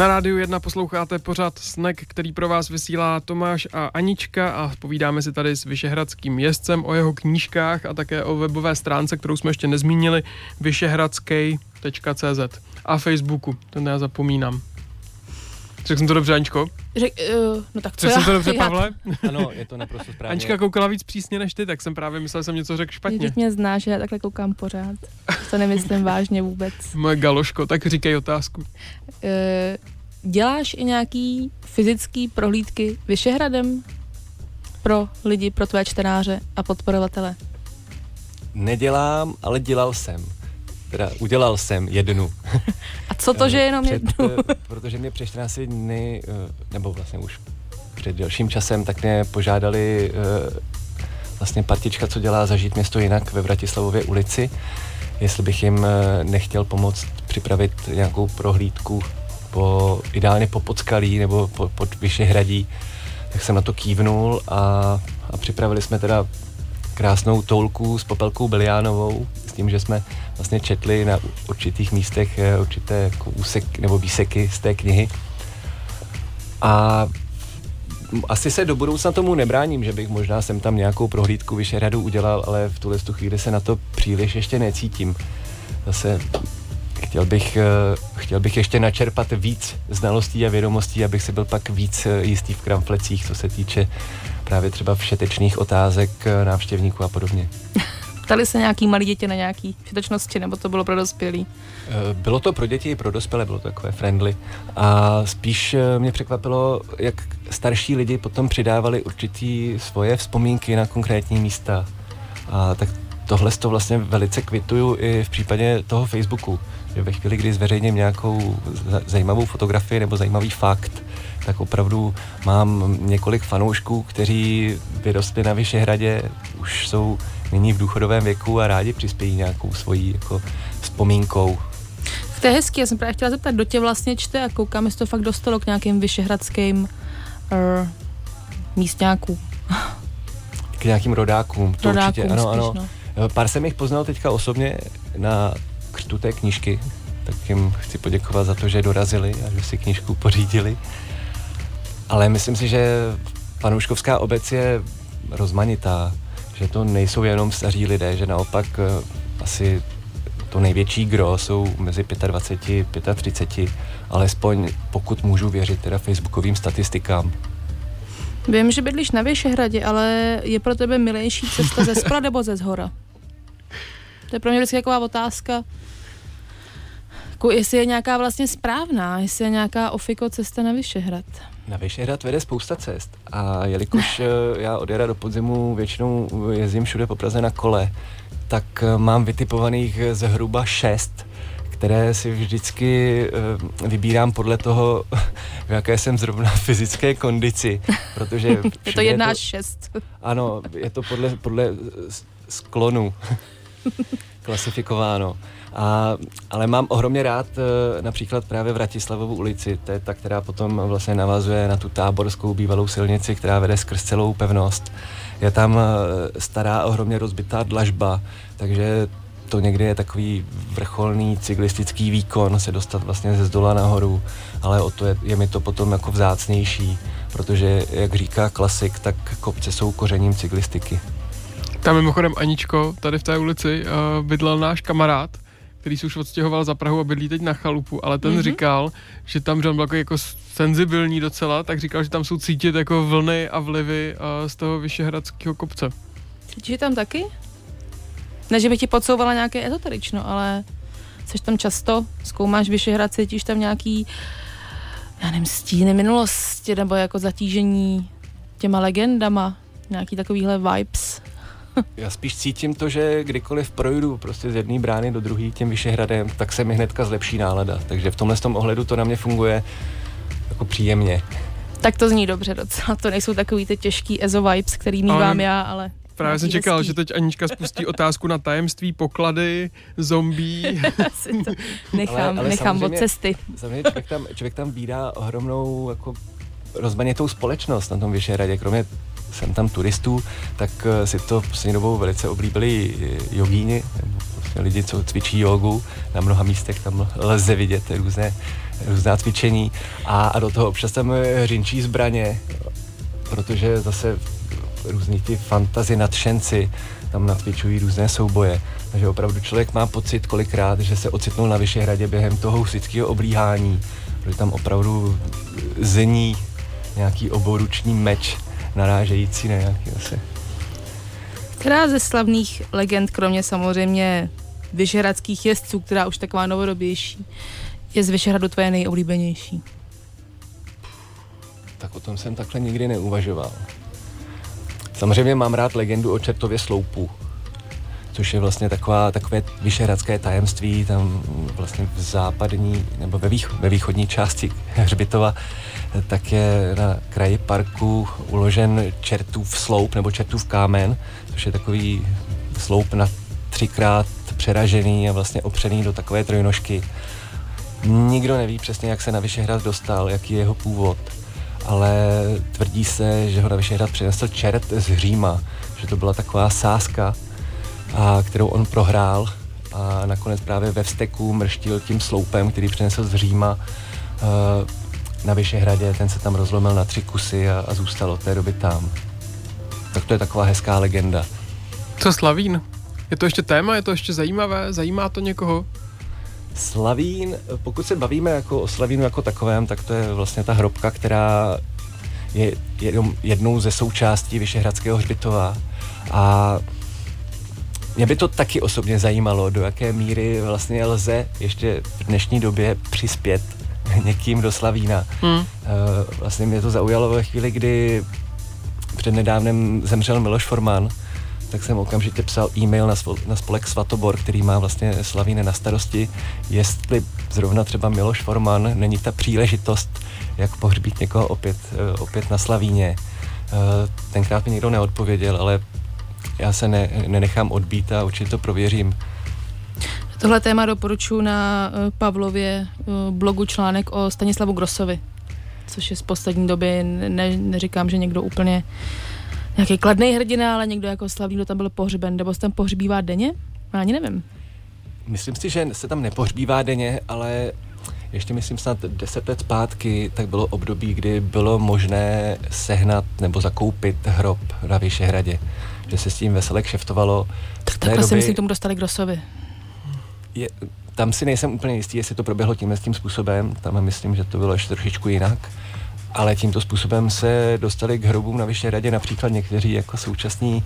Na rádiu 1 posloucháte pořád Snack, který pro vás vysílá Tomáš a Anička a povídáme si tady s Vyšehradským jezdcem o jeho knížkách a také o webové stránce, kterou jsme ještě nezmínili, vyšehradský.cz a Facebooku, ten já zapomínám. Řekl jsem to dobře, Aničko? Řek, uh, no tak co Řekl já? jsem to dobře, (laughs) já, Pavle? Ano, je to naprosto správně. Anička koukala víc přísně než ty, tak jsem právě myslel, že jsem něco řekl špatně. Vždyť mě zná, že já takhle koukám pořád. To nemyslím vážně vůbec. (laughs) Moje galoško, tak říkej otázku. Uh, děláš i nějaký fyzický prohlídky Vyšehradem pro lidi, pro tvé čtenáře a podporovatele? Nedělám, ale dělal jsem. Teda udělal jsem jednu. A co to, že jenom Před, jednu? eh, protože mě před 14 dny, eh, nebo vlastně už před delším časem, tak mě požádali eh, vlastně partička, co dělá Zažít město jinak ve Vratislavově ulici, jestli bych jim eh, nechtěl pomoct připravit nějakou prohlídku po, ideálně po Podskalí nebo po, pod Vyšehradí, tak jsem na to kývnul a, a připravili jsme teda krásnou toulku s Popelkou Biliánovou, s tím, že jsme vlastně četli na určitých místech eh, určité jako úsek nebo výseky z té knihy. A asi se do budoucna tomu nebráním, že bych možná jsem tam nějakou prohlídku Vyšehradu udělal, ale v tuhle tu chvíli se na to příliš ještě necítím. Zase chtěl bych, eh, chtěl bych ještě načerpat víc znalostí a vědomostí, abych si byl pak víc eh, jistý v kramflecích, co se týče právě třeba všetečných otázek návštěvníků a podobně. (laughs) Ptali se nějaký malí děti na nějaký všetečnosti, nebo to bylo pro dospělí? Eh, Bylo to pro děti i pro dospělé, bylo to takové friendly. A spíš eh, mě překvapilo, jak starší lidi potom přidávali určitý svoje vzpomínky na konkrétní místa. A tak tohle to vlastně velice kvituju i v případě toho Facebooku. Že ve chvíli, kdy zveřejním nějakou za- zajímavou fotografii nebo zajímavý fakt, tak opravdu mám několik fanoušků, kteří vyrostli na Vyšehradě, už jsou nyní v důchodovém věku a rádi přispějí nějakou svojí jako vzpomínkou. To je hezký, já jsem právě chtěla zeptat, kdo tě vlastně čte a koukám, jestli to fakt dostalo k nějakým vyšehradským uh, místňáků. (laughs) K nějakým rodákům, to Rodákům určitě, ano, spíš, ano. No. Pár jsem jich poznal teďka osobně na křtu té knížky, tak jim chci poděkovat za to, že dorazili a že si knížku pořídili. Ale myslím si, že panouškovská obec je rozmanitá, že to nejsou jenom staří lidé, že naopak eh, asi to největší gro jsou mezi 25 a 35, alespoň pokud můžu věřit teda facebookovým statistikám. Vím, že bydlíš na Věšehradě, ale je pro tebe milejší cesta ze spra nebo ze zhora? To je pro mě vždycky taková otázka, jestli je nějaká vlastně správná, jestli je nějaká ofiko cesta na Vyšehrad. Na Vyšehrad vede spousta cest a jelikož (laughs) eh, já od jara do podzimu většinou jezdím všude po Praze na kole, tak eh, mám vytipovaných zhruba šest, které si vždycky eh, vybírám podle toho, (laughs) v jaké jsem zrovna fyzické kondici, protože... (laughs) Je to jedna až šest. Ano, je to podle, podle sklonu klasifikováno. A, ale mám ohromně rád eh, například právě Vratislavovu ulici, to je ta, která potom vlastně navazuje na tu táborskou bývalou silnici, která vede skrz celou pevnost. Je tam eh, stará, ohromně rozbitá dlažba, takže to někdy je takový vrcholný cyklistický výkon se dostat vlastně ze zdola nahoru, ale o to je, je mi to potom jako vzácnější, protože, jak říká klasik, tak kopce jsou kořením cyklistiky. Tam mimochodem Aničko, tady v té ulici, uh, bydlel náš kamarád, který se už odstěhoval za Prahu a bydlí teď na chalupu, ale ten mm-hmm. říkal, že tam, že on byl jako, jako senzibilní docela, tak říkal, že tam jsou cítit jako vlny a vlivy uh, z toho vyšehradského kopce. Cítíš je tam taky? Ne, že bych ti podsouvala nějaké ezoterično, ale jsi tam často, zkoumáš Vyšehrad, cítíš tam nějaký, já nevím, stíny minulosti, nebo jako zatížení těma legendama, nějaký takovýhle vibes. Já spíš cítím to, že kdykoliv projdu prostě z jedné brány do druhé tím Vyšehradem, tak se mi hnedka zlepší nálada. Takže v tomhle tom ohledu to na mě funguje jako příjemně. Tak to zní dobře docela, to nejsou takový ty těžký ezo vibes, který mývám Ale já, ale... Právě jsem čekal, hezký. že teď Anička spustí otázku na tajemství, poklady, zombí. (laughs) Asi to nechám, Ale- ale nechám od cesty. Samozřejmě člověk tam, člověk tam vídá ohromnou jako rozmanitou společnost na tom Vyšehradě. Kromě jsem tam turistů, tak eh, si to poslední dobou velice oblíbili eh, jogíni, prostě lidi, co cvičí jogu. Na mnoha místech tam lze vidět různé, různá cvičení. A, a do toho občas tam eh, řinčí zbraně, protože zase různí ti fantazi nadšenci tam natvičují různé souboje. Takže opravdu člověk má pocit kolikrát, že se ocitnul na Vyšehradě během toho husického oblíhání, protože tam opravdu zní nějaký oboruční meč narážející na nějaký zase. Která ze slavných legend, kromě samozřejmě vyšehradských jezdců, která už taková novodobější, je z Vyšehradu tvoje nejoblíbenější? Tak o tom jsem takhle nikdy neuvažoval. Samozřejmě mám rád legendu o Čertově sloupu, což je vlastně taková, takové vyšehradské tajemství, tam vlastně v západní nebo ve, vých, ve východní části (laughs) Hřbitova, tak je na kraji parku uložen Čertův sloup nebo Čertův kámen, což je takový sloup na třikrát přeražený a vlastně opřený do takové trojnožky. Nikdo neví přesně, jak se na Vyšehrad dostal, jaký je jeho původ, ale tvrdí se, že ho na Vyšehrad přinesl čert z Říma, že to byla taková sázka, a kterou on prohrál a nakonec právě ve vzteku mrštil tím sloupem, který přinesl z Říma eh, na Vyšehradě, ten se tam rozlomil na tři kusy a, a zůstal od té doby tam. Tak to je taková hezká legenda. Co Slavín? Je to ještě téma, je to ještě zajímavé, zajímá to někoho? Slavín, pokud se bavíme jako o Slavínu jako takovém, tak to je vlastně ta hrobka, která je jednou, jednou ze součástí Vyšehradského hřbitova. A mě by to taky osobně zajímalo, do jaké míry vlastně lze ještě v dnešní době přispět (laughs) někým do Slavína. Hmm. Eh, Vlastně mě to zaujalo ve chvíli, kdy přednedávnem zemřel Miloš Forman, tak jsem okamžitě psal e-mail na, svol, na spolek Svatobor, který má vlastně Slavíny na starosti, jestli zrovna třeba Miloš Forman není ta příležitost, jak pohřbít někoho opět, eh, opět na Slavíně. Eh, Tenkrát mi nikdo neodpověděl, ale já se ne, nenechám odbít a určitě to prověřím. Tohle téma doporučuji na eh, Pavlově eh, blogu článek o Stanislavu Grosovi. což je z poslední doby, ne, neříkám, že někdo úplně nějaký kladný hrdina, ale někdo jako slavný, kdo tam byl pohřben, nebo se tam pohřbívá denně? Já ani nevím. Myslím si, že se tam nepohřbívá denně, ale ještě myslím snad deset let zpátky, tak bylo období, kdy bylo možné sehnat nebo zakoupit hrob na Vyšehradě. Že se s tím veselé kšeftovalo. Tak takhle si myslím, k tomu dostali Grosovi. Je, tam si nejsem úplně jistý, jestli to proběhlo tímhle tím způsobem. Tam myslím, že to bylo ještě trošičku jinak. Ale tímto způsobem se dostali k hrobům na Vyšehradě například někteří jako současní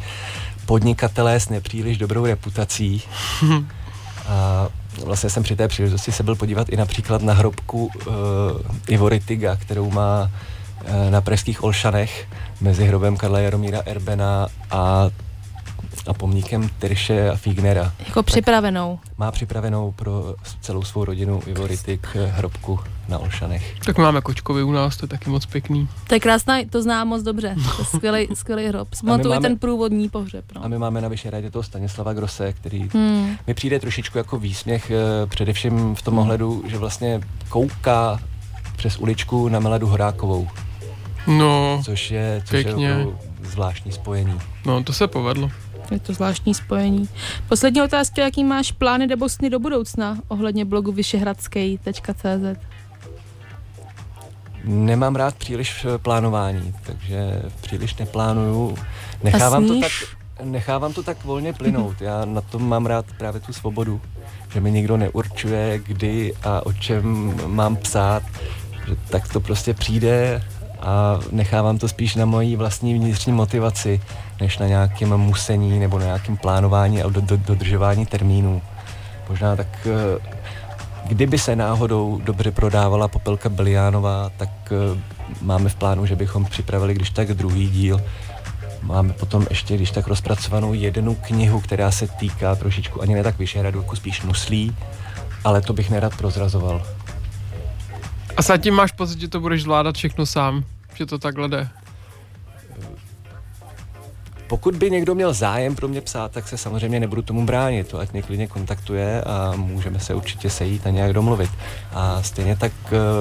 podnikatelé s nepříliš dobrou reputací. (laughs) A vlastně jsem při té příležitosti se byl podívat i například na hrobku uh, Ivory Tiga, kterou má uh, na pražských Olšanech mezi hrobem Karla Jaromíra Erbena a a pomníkem Tyrše a Fignera. Jako připravenou. Má připravenou pro celou svou rodinu Ivo Rytik hrobku na Olšanech. Tak máme kočkovi u nás, to je taky moc pěkný. To je krásná, to znám moc dobře. To je skvělý, (laughs) skvělý hrob. Smatuje ten průvodní pohřeb. No. A my máme na Vyšehradě toho Stanislava Grose, který hmm. mi přijde trošičku jako výsměch, eh, především v tom ohledu, že vlastně kouká přes uličku na Meladu Horákovou. No, což je, což pěkně. je zvláštní spojení. No, to se povedlo. Je to zvláštní spojení. Poslední otázka, jaký máš plány nebo sny do budoucna ohledně blogu vyšehradskej.cz? Nemám rád příliš eh, plánování, takže příliš neplánuju. Nechávám to tak, nechávám to tak volně plynout. Já na tom mám rád právě tu svobodu, že mi nikdo neurčuje, kdy a o čem mám psát, že tak to prostě přijde a nechávám to spíš na mojí vlastní vnitřní motivaci, než na nějakém musení nebo na nějakém plánování a do, do, dodržování termínů. Možná tak, eh, kdyby se náhodou dobře prodávala Popelka Beliánová, tak eh, máme v plánu, že bychom připravili když tak druhý díl. Máme potom ještě, když tak rozpracovanou jednu knihu, která se týká trošičku ani ne tak Vyšehradu, jako spíš Nuslí, ale to bych nerad prozrazoval. A zatím máš pocit, že to budeš zvládat všechno sám? Že to takhle jde? Pokud by někdo měl zájem pro mě psát, tak se samozřejmě nebudu tomu bránit. To ať mě klidně kontaktuje a můžeme se určitě sejít a nějak domluvit. A stejně tak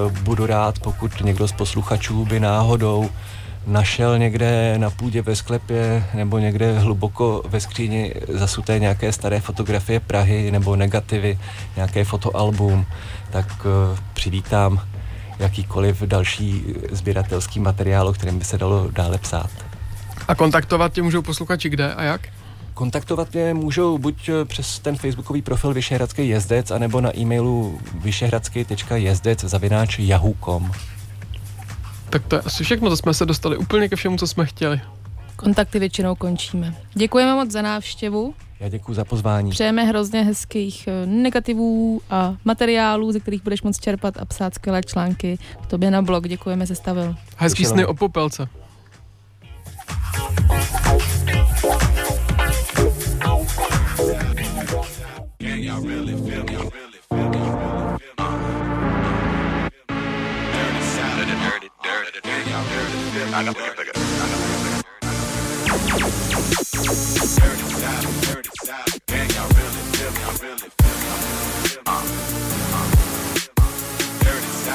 uh, budu rád, pokud někdo z posluchačů by náhodou našel někde na půdě ve sklepě nebo někde hluboko ve skříni zasuté nějaké staré fotografie Prahy nebo negativy, nějaké fotoalbum, tak uh, přivítám jakýkoliv další sběratelský materiál, o kterém by se dalo dále psát. A kontaktovat tě můžou posluchači kde a jak? Kontaktovat mě můžou buď eh, přes ten facebookový profil Vyšehradský jezdec, anebo na e-mailu vyšehradský.jezdec zavináč yahoo.com. Tak to je asi všechno, to jsme se dostali úplně ke všemu, co jsme chtěli. Kontakty většinou končíme. Děkujeme moc za návštěvu. Já děkuji za pozvání. Přejeme hrozně hezkých eh, negativů a materiálů, ze kterých budeš moct čerpat a psát skvělé články. Tobě na blog děkujeme, že stavil. Hezký sny o popelce. I got pick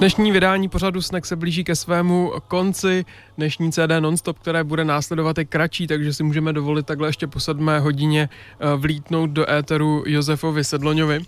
Dnešní vydání pořadu Snack se blíží ke svému konci. Dnešní CD Nonstop, které bude následovat, je kratší, takže si můžeme dovolit takhle ještě po sedmé hodině eh, vlítnout do éteru Josefovi Sedloňovi.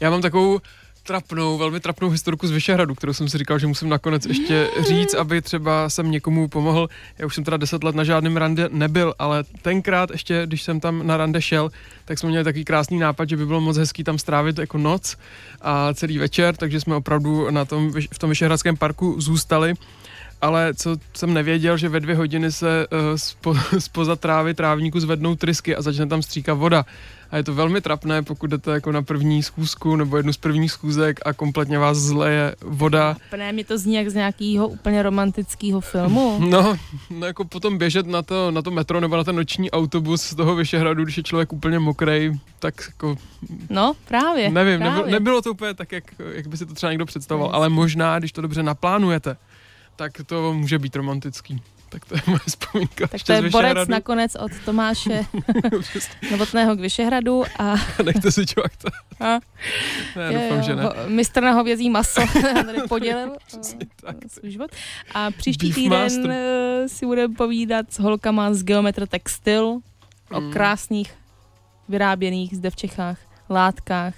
Já mám takovou trapnou, velmi trapnou historku z Vyšehradu, kterou jsem si říkal, že musím nakonec ještě říct, aby třeba jsem někomu pomohl. Já už jsem teda deset let na žádném rande nebyl, ale tenkrát ještě, když jsem tam na rande šel, tak jsme měli takový krásný nápad, že by bylo moc hezký tam strávit jako noc a celý večer, takže jsme opravdu na tom, v tom Vyšehradském parku zůstali. Ale co jsem nevěděl, že ve dvě hodiny se uh, spo, (laughs) spoza trávy trávníku zvednou trysky a začne tam stříkat voda. A je to velmi trapné, pokud jdete jako na první schůzku nebo jednu z prvních schůzek a kompletně vás zleje voda. Ne, mě to zní jak z nějakého úplně romantického filmu. (laughs) No, no jako potom běžet na to, na to metro nebo na ten noční autobus z toho Vyšehradu, když je člověk úplně mokrej, tak jako No, právě. nevím, právě. nebylo, nebylo to úplně tak, jak, jak by si to třeba někdo představoval, ale možná, když to dobře naplánujete, tak to může být romantický. Tak to je moje vzpomínka. Tak to je borec Vyšehradu. nakonec od Tomáše (laughs) Novotného k Vyšehradu a, (laughs) Nechte si to. a Ne, doufám, že ne. ho- mistr na hovězí maso (laughs) tady podělil eh, svůj život. A příští Beef týden master. eh, si budeme povídat s holkama z Geometr Textil o Mm. krásných vyráběných zde v Čechách látkách.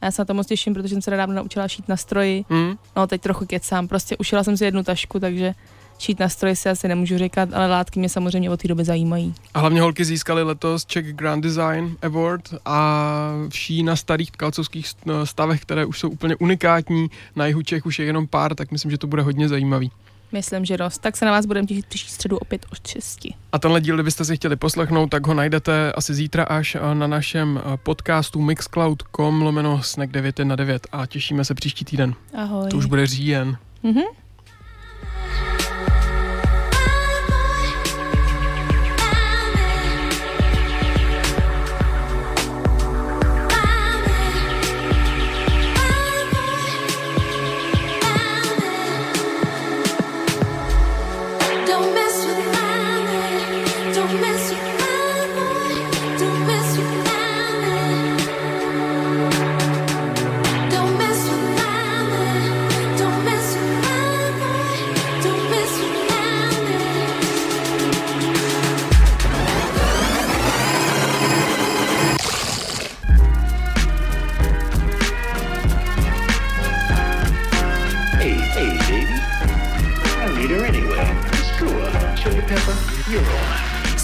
A já se na to moc těším, protože jsem se nedávno naučila šít na stroji. Hmm? No teď trochu kecám, prostě ušila jsem si jednu tašku, takže šít na stroji si asi nemůžu říkat, ale látky mě samozřejmě od té doby zajímají. A hlavně holky získaly letos Czech Grand Design Award a vší na starých tkalcovských st- stavech, které už jsou úplně unikátní. Na jihu Čech už je jenom pár, tak myslím, že to bude hodně zajímavý. Myslím, že dost. Tak se na vás budeme těšit příští středu opět od 6. A tenhle díl, kdybyste si chtěli poslechnout, tak ho najdete asi zítra až eh, na našem eh, podcastu mixcloud.com lomeno snack 919 a těšíme se příští týden. Ahoj. To už bude říjen. Mhm.